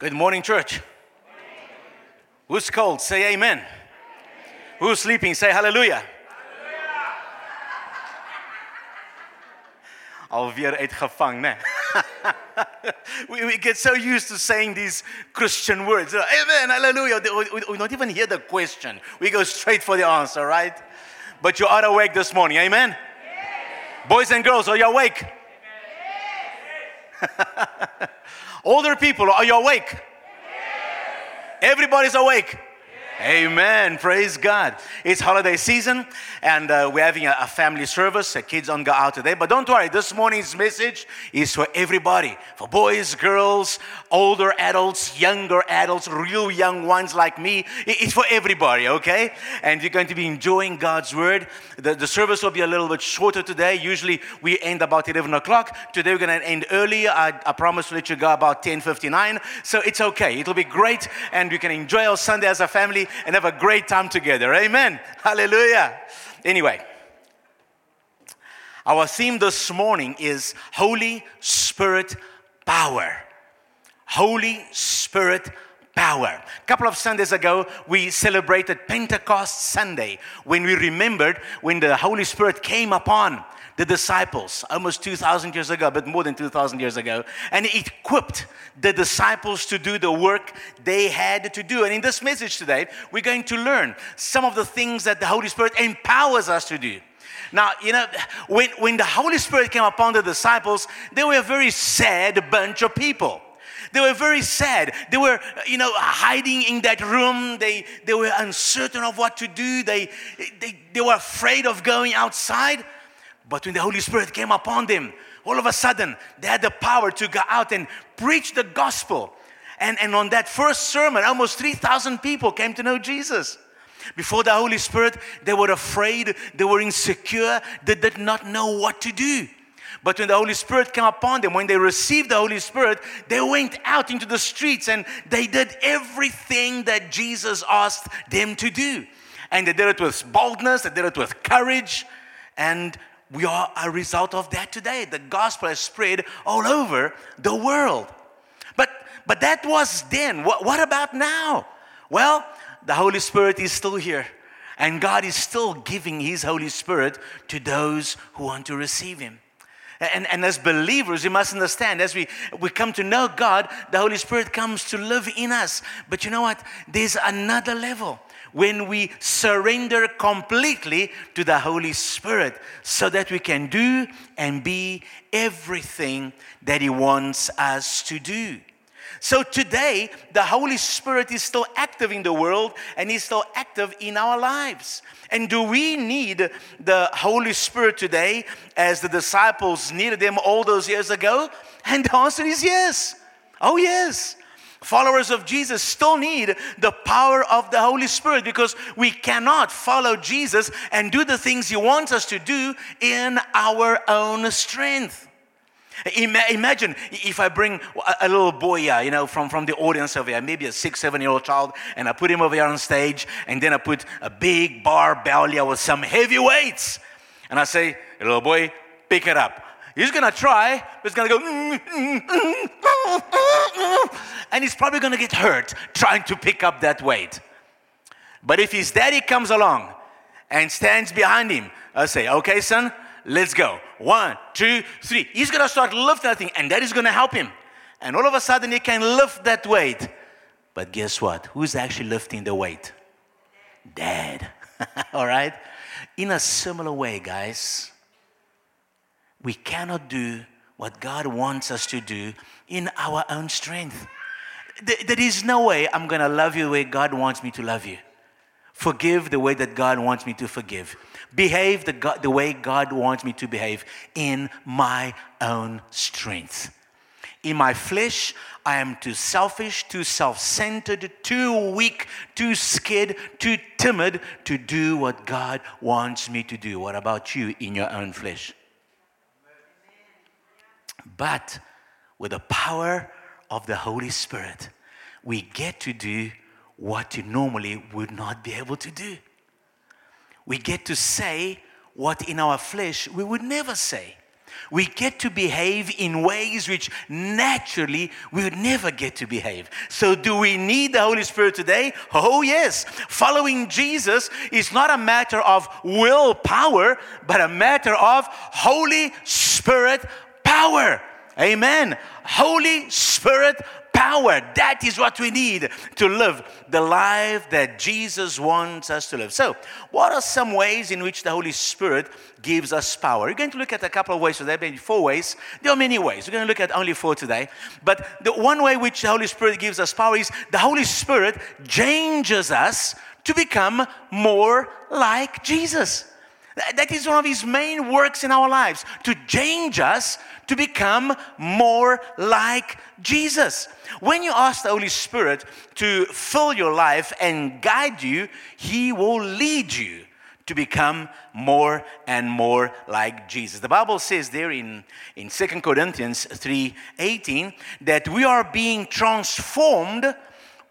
Good morning, church. Who's cold? Say amen. Who's sleeping? Say hallelujah. Alweer uitgevang, né? we, we get so used to saying these Christian words. Amen, hallelujah. We, we don't even hear the question. We go straight for the answer, right? But you are awake this morning. Amen? Yes. Boys and girls, are you awake? Yes. Older people, are you awake? Yes. Everybody's awake. Amen. Praise God. It's holiday season, and uh, we're having a, a, family service. The kids don't go out today, but don't worry. This morning's message is for everybody for boys, girls, older adults, younger adults, real young ones like me. It's for everybody, okay? And you're going to be enjoying God's word. The, the service will be a little bit shorter today. Usually we end about 11 o'clock. Today we're going to end earlier. I, I promise to let you go about 10:59. So it's okay. It'll be great, and we can enjoy our Sunday as a family and have a great time together. Amen. Hallelujah. Anyway, our theme this morning is Holy Spirit power. Holy Spirit power. A couple of Sundays ago, we celebrated Pentecost Sunday when we remembered when the Holy Spirit came upon the disciples almost 2,000 years ago, but more than 2,000 years ago, and it equipped the disciples to do the work they had to do. And in this message today, we're going to learn some of the things that the Holy Spirit empowers us to do. Now, you know, when, when the Holy Spirit came upon the disciples, they were a very sad bunch of people. They were very sad. They were, you know, hiding in that room. They, they were uncertain of what to do. They, they, they were afraid of going outside. But when the Holy Spirit came upon them, all of a sudden they had the power to go out and preach the gospel. And, and on that first sermon, almost 3,000 people came to know Jesus. Before the Holy Spirit, they were afraid, they were insecure, they did not know what to do. But when the Holy Spirit came upon them, when they received the Holy Spirit, they went out into the streets and they did everything that Jesus asked them to do. And they did it with boldness, they did it with courage, and we are a result of that today. The gospel has spread all over the world. But, but that was then. What, what about now? Well, the Holy Spirit is still here. And God is still giving His Holy Spirit to those who want to receive Him. And, and as believers, you must understand, as we, we come to know God, the Holy Spirit comes to live in us. But you know what? There's another level when we surrender completely to the Holy Spirit so that we can do and be everything that He wants us to do. So today, the Holy Spirit is still active in the world and He's still active in our lives. And do we need the Holy Spirit today as the disciples needed them all those years ago? And the answer is yes. Oh, yes. Followers of Jesus still need the power of the Holy Spirit because we cannot follow Jesus and do the things He wants us to do in our own strength. Imagine if I bring a little boy here, you know, from, from the audience over here, maybe a six, seven year old child, and I put him over here on stage, and then I put a big barbell here with some heavy weights. And I say, little boy, pick it up. He's gonna try, but he's gonna go, mm, mm, mm, and he's probably gonna get hurt trying to pick up that weight. But if his daddy comes along and stands behind him, I say, okay, son, let's go. One, two, three. He's gonna start lifting that thing, and that is gonna help him. And all of a sudden, he can lift that weight. But guess what? Who's actually lifting the weight? Dad. all right? In a similar way, guys, we cannot do what God wants us to do in our own strength. There is no way I'm going to love you the way God wants me to love you. Forgive the way that God wants me to forgive. Behave the, God, the way God wants me to behave in my own strength. In my flesh, I am too selfish, too self centered, too weak, too scared, too timid to do what God wants me to do. What about you in your own flesh? But with the power of the Holy Spirit, we get to do what you normally would not be able to do. We get to say what in our flesh we would never say. We get to behave in ways which naturally we would never get to behave. So, do we need the Holy Spirit today? Oh, yes. Following Jesus is not a matter of willpower, but a matter of Holy Spirit power. Amen. Holy Spirit power. That is what we need to live the life that Jesus wants us to live. So, what are some ways in which the Holy Spirit gives us power? We're going to look at a couple of ways There today, maybe four ways. There are many ways. We're going to look at only four today. But the one way which the Holy Spirit gives us power is the Holy Spirit changes us to become more like Jesus. That is one of his main works in our lives to change us to become more like Jesus. When you ask the Holy Spirit to fill your life and guide you, He will lead you to become more and more like Jesus. The Bible says there in, in 2 Corinthians 3:18 that we are being transformed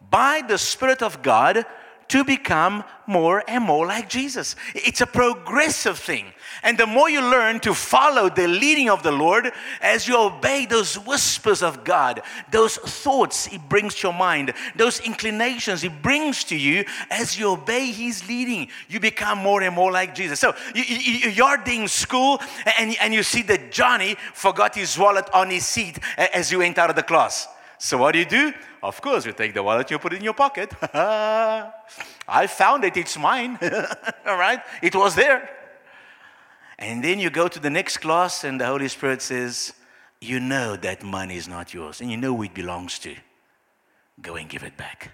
by the Spirit of God to become more and more like Jesus. It's a progressive thing. And the more you learn to follow the leading of the Lord as you obey those whispers of God, those thoughts He brings to your mind, those inclinations He brings to you as you obey His leading, you become more and more like Jesus. So you, you, you're doing school and, and you see that Johnny forgot his wallet on his seat as you went out of the class. So what do you do? Of course, you take the wallet, you put it in your pocket. I found it, it's mine. All right? It was there. And then you go to the next class, and the Holy Spirit says, You know that money is not yours, and you know who it belongs to. Go and give it back.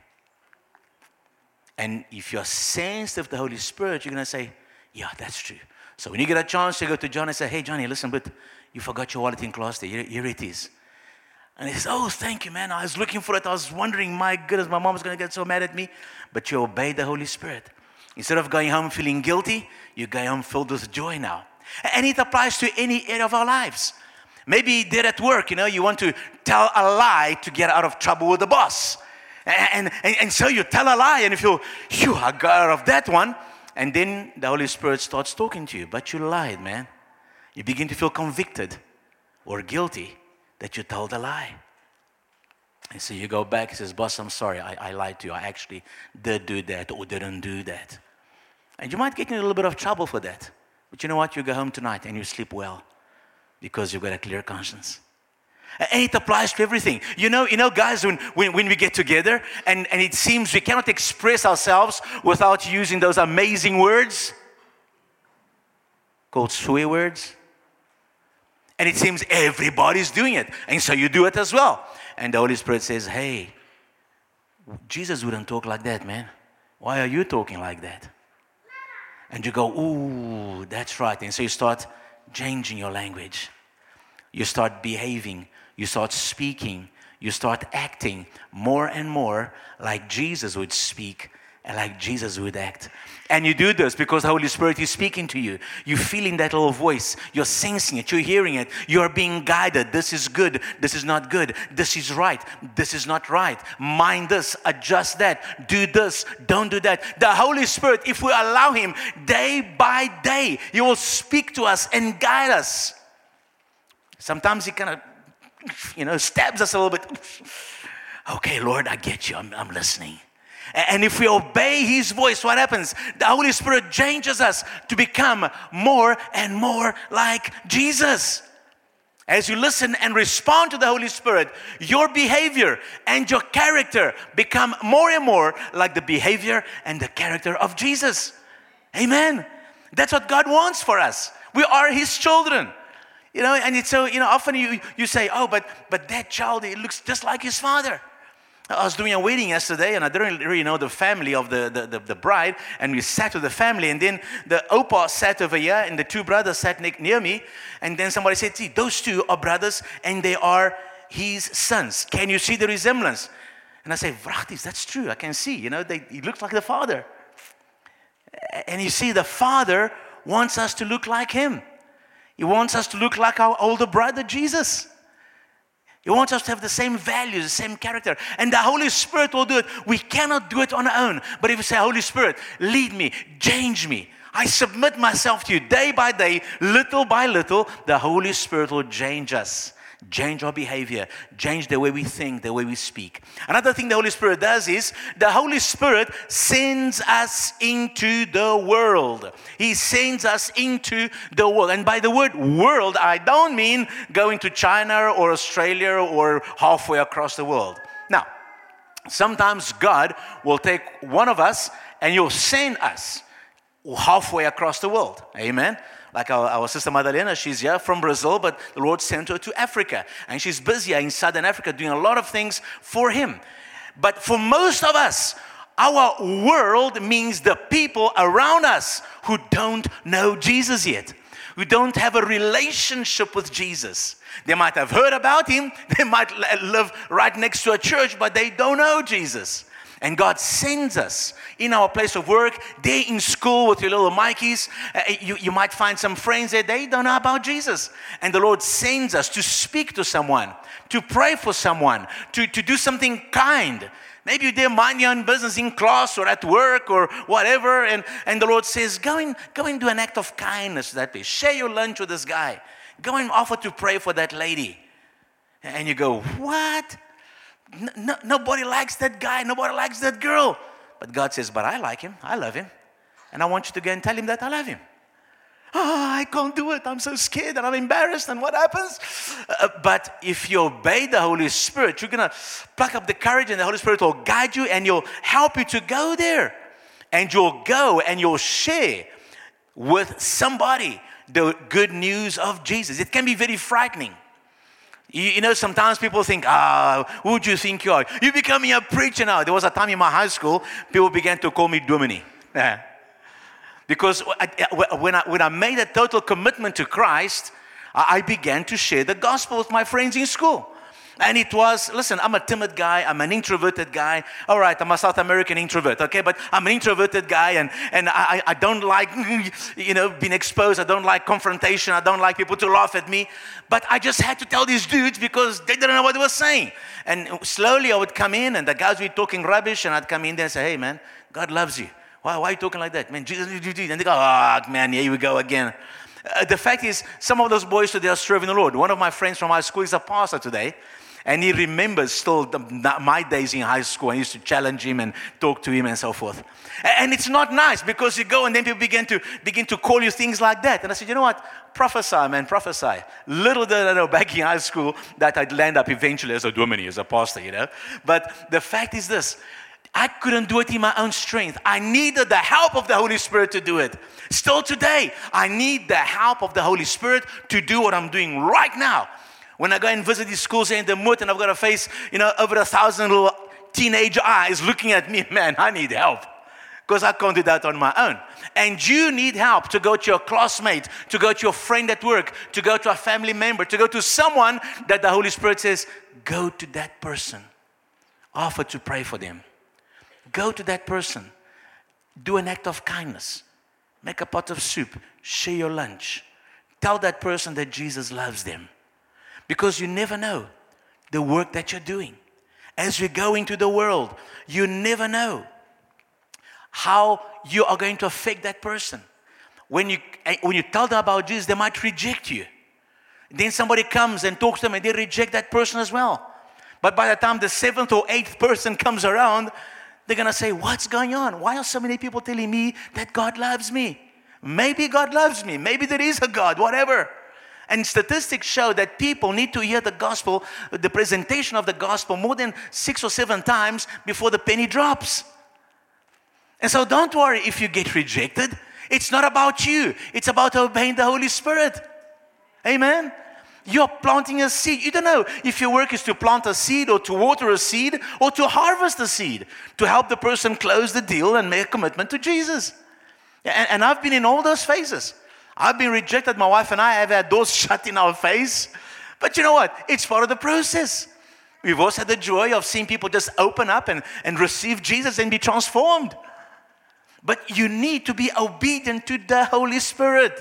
And if you're sensitive to the Holy Spirit, you're going to say, Yeah, that's true. So when you get a chance to go to John and say, Hey, Johnny, listen, but you forgot your wallet in class there. Here, here it is. And he says, Oh, thank you, man. I was looking for it. I was wondering, my goodness, my mom was going to get so mad at me. But you obeyed the Holy Spirit. Instead of going home feeling guilty, you go home filled with joy now. And it applies to any area of our lives. Maybe there at work, you know, you want to tell a lie to get out of trouble with the boss. And, and, and so you tell a lie and you feel, phew, I got out of that one. And then the Holy Spirit starts talking to you, but you lied, man. You begin to feel convicted or guilty that you told a lie. And so you go back and says, Boss, I'm sorry, I, I lied to you. I actually did do that or didn't do that. And you might get in a little bit of trouble for that. But you know what? You go home tonight and you sleep well because you've got a clear conscience. And it applies to everything. You know, you know, guys, when, when, when we get together and, and it seems we cannot express ourselves without using those amazing words called swear words. And it seems everybody's doing it. And so you do it as well. And the Holy Spirit says, Hey, Jesus wouldn't talk like that, man. Why are you talking like that? And you go, Ooh, that's right. And so you start changing your language. You start behaving. You start speaking. You start acting more and more like Jesus would speak like Jesus would act. And you do this because the Holy Spirit is speaking to you. You're feeling that little voice. You're sensing it. You're hearing it. You're being guided. This is good. This is not good. This is right. This is not right. Mind this. Adjust that. Do this. Don't do that. The Holy Spirit, if we allow Him day by day, He will speak to us and guide us. Sometimes He kind of, you know, stabs us a little bit. Okay, Lord, I get you. I'm, I'm listening. And if we obey His voice, what happens? The Holy Spirit changes us to become more and more like Jesus. As you listen and respond to the Holy Spirit, your behavior and your character become more and more like the behavior and the character of Jesus. Amen. That's what God wants for us. We are His children. You know, and it's so, you know, often you, you say, oh, but, but that child, it looks just like his father. I was doing a wedding yesterday and I didn't really know the family of the, the, the, the, bride. And we sat with the family. And then the opa sat over here and the two brothers sat near me. And then somebody said, See, those two are brothers and they are his sons. Can you see the resemblance? And I said, Vrachtis, that's true. I can see. You know, they, he looks like the father. And you see, the father wants us to look like him. He wants us to look like our older brother, Jesus. He wants us to have the same values, the same character. And the Holy Spirit will do it. We cannot do it on our own. But if we say, Holy Spirit, lead me, change me, I submit myself to you day by day, little by little, the Holy Spirit will change us change our behavior, change the way we think, the way we speak. Another thing the Holy Spirit does is the Holy Spirit sends us into the world. He sends us into the world. And by the word world, I don't mean going to China or Australia or halfway across the world. Now, sometimes God will take one of us and you'll send us halfway across the world. Amen. Like our, our sister Madalena, she's here from Brazil, but the Lord sent her to Africa. And she's busy in Southern Africa doing a lot of things for Him. But for most of us, our world means the people around us who don't know Jesus yet, who don't have a relationship with Jesus. They might have heard about him, they might live right next to a church, but they don't know Jesus. And God sends us in our place of work, day in school with your little Mikeys. Uh, you, you might find some friends there, they don't know about Jesus. And the Lord sends us to speak to someone, to pray for someone, to, to do something kind. Maybe you did mind your own business in class or at work or whatever, and, and the Lord says, go and, go and do an act of kindness that way. Share your lunch with this guy. Go and offer to pray for that lady. And you go, What? No, nobody likes that guy, nobody likes that girl. But God says, But I like him, I love him. And I want you to go and tell him that I love him. Oh, I can't do it. I'm so scared and I'm embarrassed. And what happens? Uh, but if you obey the Holy Spirit, you're going to pluck up the courage, and the Holy Spirit will guide you and He'll help you to go there. And you'll go and you'll share with somebody the good news of Jesus. It can be very frightening. You, you, know, sometimes people think, ah, who do you think you are? You're becoming a preacher now. There was a time in my high school, people began to call me Dominie. Because when I, when I made a total commitment to Christ, I began to share the gospel with my friends in school. And it was, listen, I'm a timid guy, I'm an introverted guy. All right, I'm a South American introvert, okay? But I'm an introverted guy and, and I, I don't like, you know, being exposed. I don't like confrontation. I don't like people to laugh at me. But I just had to tell these dudes because they didn't know what they were saying. And slowly I would come in and the guys would be talking rubbish and I'd come in there and say, hey, man, God loves you. Why, why are you talking like that? Man, Jesus, and they go, oh, man, here we go again. Uh, the fact is, some of those boys today are serving the Lord. One of my friends from high school is a pastor today. And he remembers still the, my days in high school. I used to challenge him and talk to him and so forth. And it's not nice because you go and then people begin to begin to call you things like that. And I said, you know what? Prophesy, man, prophesy. Little did I know back in high school that I'd land up eventually as a dominie, as a pastor, you know. But the fact is this. I couldn't do it in my own strength. I needed the help of the Holy Spirit to do it. Still today, I need the help of the Holy Spirit to do what I'm doing right now. When I go and visit these schools here in the Moot and I've got to face, you know, over a thousand little teenage eyes looking at me, man, I need help. Because I can't do that on my own. And you need help to go to your classmate, to go to your friend at work, to go to a family member, to go to someone that the Holy Spirit says, go to that person. Offer to pray for them. Go to that person. Do an act of kindness. Make a pot of soup. Share your lunch. Tell that person that Jesus loves them because you never know the work that you're doing. As we go into the world, you never know how you are going to affect that person. When you, eh, when you tell them about Jesus, they might reject you. Then somebody comes and talks to them and they reject that person as well. But by the time the seventh or eighth person comes around, they're gonna say, What's going on? Why are so many people telling me that God loves me? Maybe God loves me. Maybe there is a God, whatever. And statistics show that people need to hear the gospel, the presentation of the gospel, more than six or seven times before the penny drops. And so don't worry if you get rejected. It's not about you, it's about obeying the Holy Spirit. Amen. You're planting a seed. You don't know if your work is to plant a seed or to water a seed or to harvest a seed to help the person close the deal and make a commitment to Jesus. And, and I've been in all those phases. I've been rejected. My wife and I have had doors shut in our face. But you know what? It's part of the process. We've also had the joy of seeing people just open up and, and receive Jesus and be transformed. But you need to be obedient to the Holy Spirit.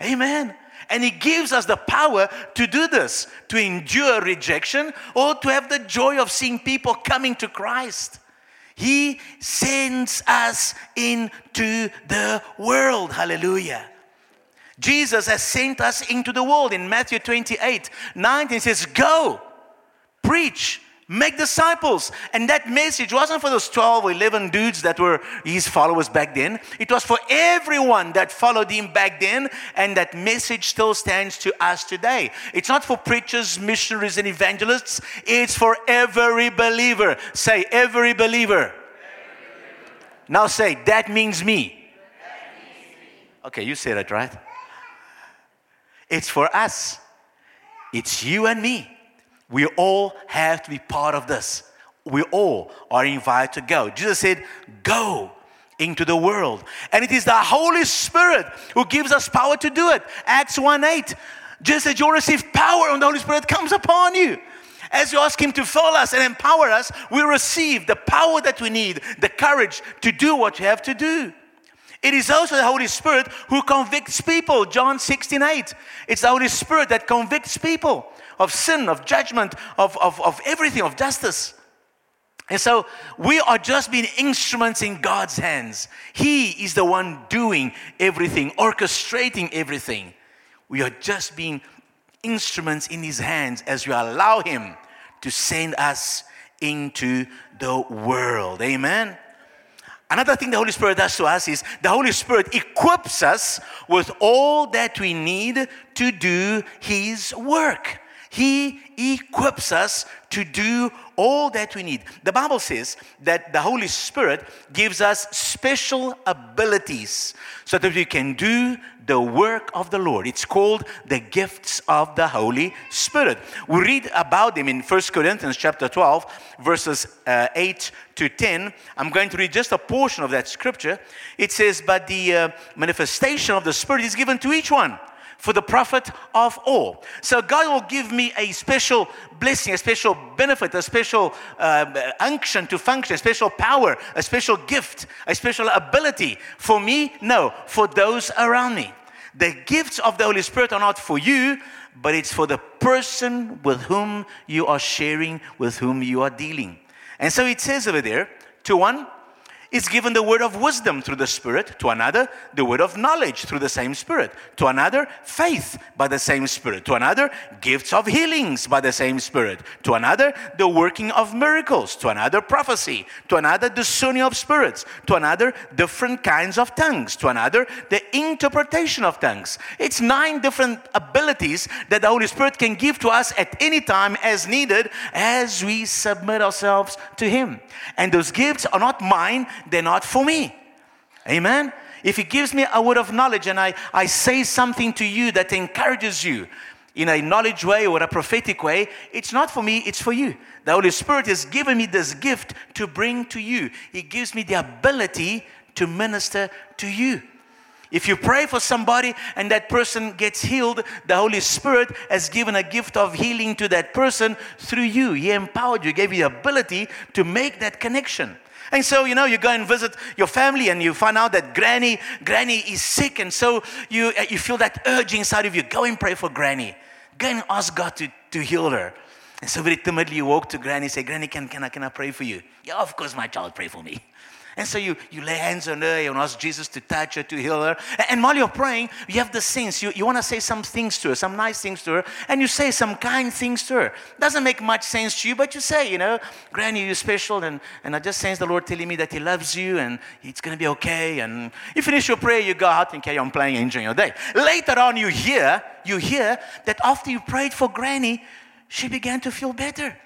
Amen. And He gives us the power to do this, to endure rejection or to have the joy of seeing people coming to Christ. He sends us into the world. Hallelujah. Jesus has sent us into the world. In Matthew 28 19 says, Go, preach, make disciples. And that message wasn't for those 12 or 11 dudes that were his followers back then. It was for everyone that followed him back then. And that message still stands to us today. It's not for preachers, missionaries, and evangelists, it's for every believer. Say, every believer. Now say, that means me. Okay, you said it right. It's for us. It's you and me. We all have to be part of this. We all are invited to go. Jesus said, Go into the world. And it is the Holy Spirit who gives us power to do it. Acts 1 8. Just as "You'll receive power when the Holy Spirit comes upon you. As you ask Him to fill us and empower us, we receive the power that we need, the courage to do what you have to do. It is also the Holy Spirit who convicts people. John 16 8. It's the Holy Spirit that convicts people of sin, of judgment, of, of, of everything, of justice. And so we are just being instruments in God's hands. He is the one doing everything, orchestrating everything. We are just being instruments in His hands as we allow Him to send us into the world. Amen. Another thing the Holy Spirit does to us is the Holy Spirit equips us with all that we need to do His work. He equips us to do all that we need. The Bible says that the Holy Spirit gives us special abilities so that we can do the work of the Lord. It's called the gifts of the Holy Spirit. We read about them in 1 Corinthians chapter 12, verses uh, 8 to 10. I'm going to read just a portion of that scripture. It says, But the uh, manifestation of the Spirit is given to each one for the profit of all. So God will give me a special blessing, a special benefit, a special uh, unction to function, a special power, a special gift, a special ability. For me, no, for those around me. The gifts of the Holy Spirit are not for you, but it's for the person with whom you are sharing, with whom you are dealing. And so it says over there, to one, is given the word of wisdom through the Spirit, to another, the word of knowledge through the same Spirit, to another, faith by the same Spirit, to another, gifts of healings by the same Spirit, to another, the working of miracles, to another, prophecy, to another, the discerning of spirits, to another, different kinds of tongues, to another, the interpretation of tongues. It's nine different abilities that the Holy Spirit can give to us at any time as needed as we submit ourselves to Him. And those gifts are not mine, they're not for me. Amen. If He gives me a word of knowledge and I, I say something to you that encourages you in a knowledge way or a prophetic way, it's not for me, it's for you. The Holy Spirit has given me this gift to bring to you. He gives me the ability to minister to you. If you pray for somebody and that person gets healed, the Holy Spirit has given a gift of healing to that person through you. He empowered you, gave you the ability to make that connection. And so, you know, you go and visit your family and you find out that granny, granny is sick. And so you, uh, you feel that urge inside of you. Go and pray for granny. Go and ask God to, to heal her. And so very timidly you walk to granny and say, Granny, can, can, I, can I pray for you? Yeah, of course, my child, pray for me. And so you, you lay hands on her, you ask Jesus to touch her, to heal her. And while you're praying, you have the sense, you, you want to say some things to her, some nice things to her, and you say some kind things to her. Doesn't make much sense to you, but you say, you know, Granny, you're special, and, and I just sense the Lord telling me that He loves you and it's going to be okay. And you finish your prayer, you go out and carry on playing, and enjoying your day. Later on, you hear, you hear that after you prayed for Granny, she began to feel better.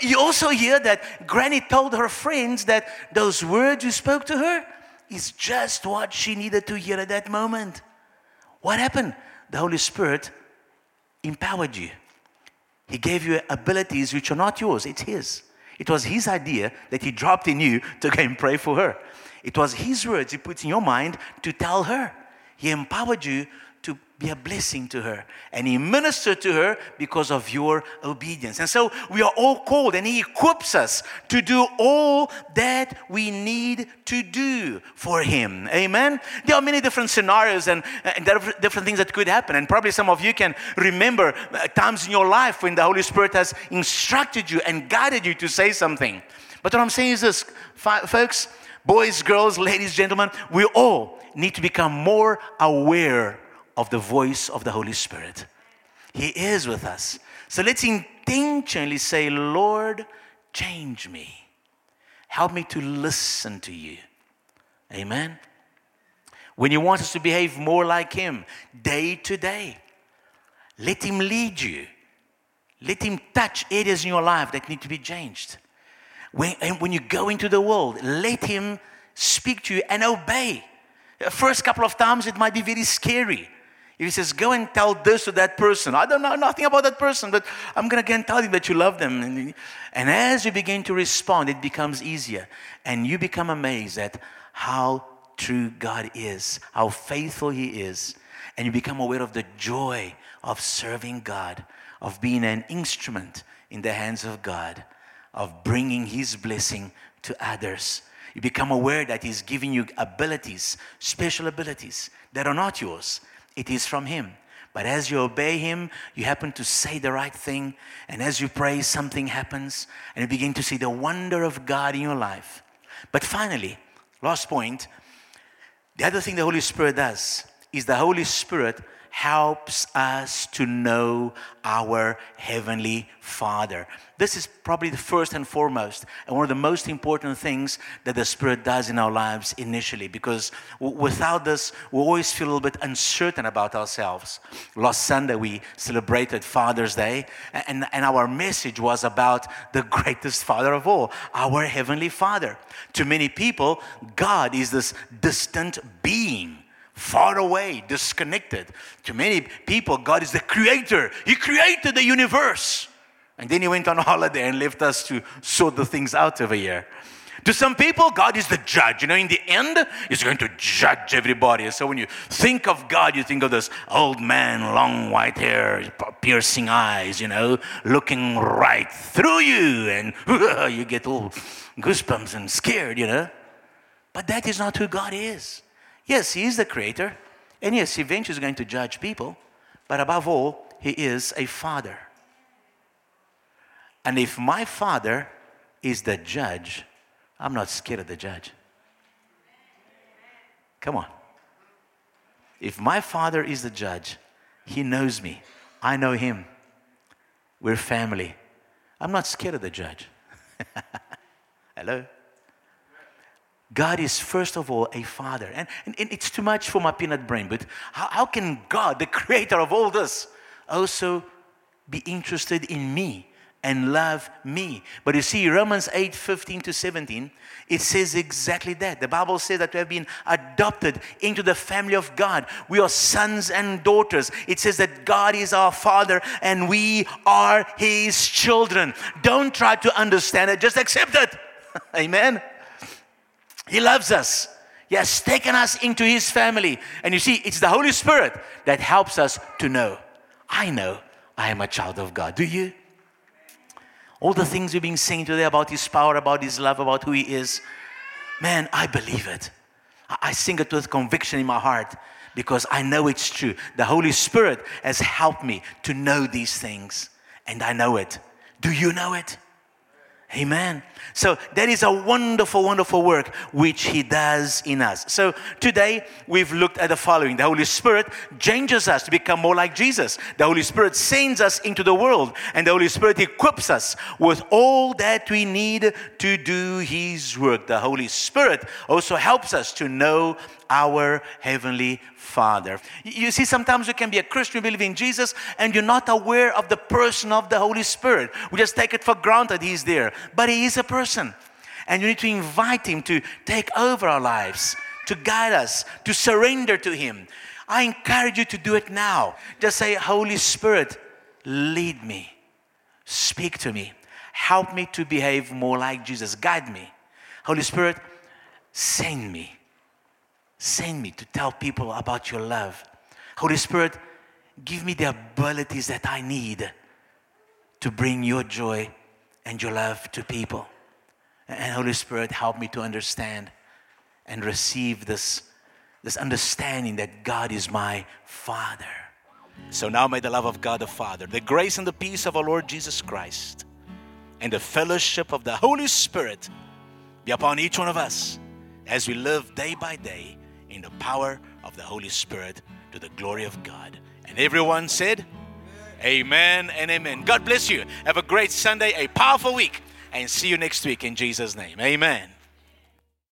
You also hear that Granny told her friends that those words you spoke to her is just what she needed to hear at that moment. What happened? The Holy Spirit empowered you. He gave you abilities which are not yours, it's His. It was His idea that He dropped in you to go and pray for her. It was His words He put in your mind to tell her. He empowered you be a blessing to her. And He ministered to her because of your obedience. And so we are all called, and He equips us to do all that we need to do for Him. Amen. There are many different scenarios and, and there are different things that could happen. And probably some of you can remember uh, times in your life when the Holy Spirit has instructed you and guided you to say something. But what I'm saying is this, folks, boys, girls, ladies, gentlemen, we all need to become more aware of the voice of the Holy Spirit. He is with us. So let's intentionally say, Lord, change me. Help me to listen to you. Amen. When you want us to behave more like Him day to day, let Him lead you. Let Him touch areas in your life that need to be changed. When, and when you go into the world, let Him speak to you and obey. The first couple of times, it might be very scary. If He says, Go and tell this to that person, I don't know nothing about that person, but I'm going to again tell you that you love them. And, and as you begin to respond, it becomes easier. And you become amazed at how true God is, how faithful He is. And you become aware of the joy of serving God, of being an instrument in the hands of God, of bringing His blessing to others. You become aware that He's giving you abilities, special abilities that are not yours. It is from Him. But as you obey Him, you happen to say the right thing. And as you pray, something happens. And you begin to see the wonder of God in your life. But finally, last point the other thing the Holy Spirit does is the Holy Spirit helps us to know our Heavenly Father. This is probably the first and foremost, and one of the most important things that the Spirit does in our lives initially, because without this, we always feel a little bit uncertain about ourselves. Last Sunday, we celebrated Father's Day, and, and our message was about the greatest Father of all, our Heavenly Father. To many people, God is this distant being far away, disconnected. To many people, God is the creator. He created the universe. And then he went on holiday and left us to sort the things out over here. To some people, God is the judge. You know, in the end, He's going to judge everybody. So when you think of God, you think of this old man, long white hair, piercing eyes, you know, looking right through you. And you get all goosebumps and scared, you know. But that is not who God is. Yes, He is the creator. And yes, He eventually is going to judge people. But above all, He is a father. And if my father is the judge, I'm not scared of the judge. Come on. If my father is the judge, he knows me. I know him. We're family. I'm not scared of the judge. Hello? God is first of all a father. And, and, and, it's too much for my peanut brain, but how, how can God, the creator of all this, also be interested in me and love me? But you see, Romans 8 15 to 17, it says exactly that. The Bible says that we have been adopted into the family of God. We are sons and daughters. It says that God is our father and we are his children. Don't try to understand it, just accept it. Amen. He loves us. He has taken us into His family. And you see, it's the Holy Spirit that helps us to know. I know I am a child of God. Do you? All the things we've been saying today about His power, about His love, about who He is, man, I believe it. I sing it with conviction in my heart because I know it's true. The Holy Spirit has helped me to know these things, and I know it. Do you know it? Amen. So that is a wonderful, wonderful work which He does in us. So today we've looked at the following the Holy Spirit changes us to become more like Jesus. The Holy Spirit sends us into the world, and the Holy Spirit equips us with all that we need to do His work. The Holy Spirit also helps us to know our Heavenly Father. You see, sometimes you can be a Christian, you believe in Jesus, and you're not aware of the person of the Holy Spirit. We just take it for granted He's there, but He is a person. And you need to invite Him to take over our lives, to guide us, to surrender to Him. I encourage you to do it now. Just say, Holy Spirit, lead me, speak to me, help me to behave more like Jesus, guide me. Holy Spirit, send me Send me to tell people about your love. Holy Spirit, give me the abilities that I need to bring your joy and your love to people. And Holy Spirit, help me to understand and receive this, this understanding that God is my Father. So now may the love of God the Father, the grace and the peace of our Lord Jesus Christ, and the fellowship of the Holy Spirit be upon each one of us as we live day by day in the power of the Holy Spirit to the glory of God. And everyone said, Amen and amen. God bless you. Have a great Sunday, a powerful week, and see you next week in Jesus' name. Amen.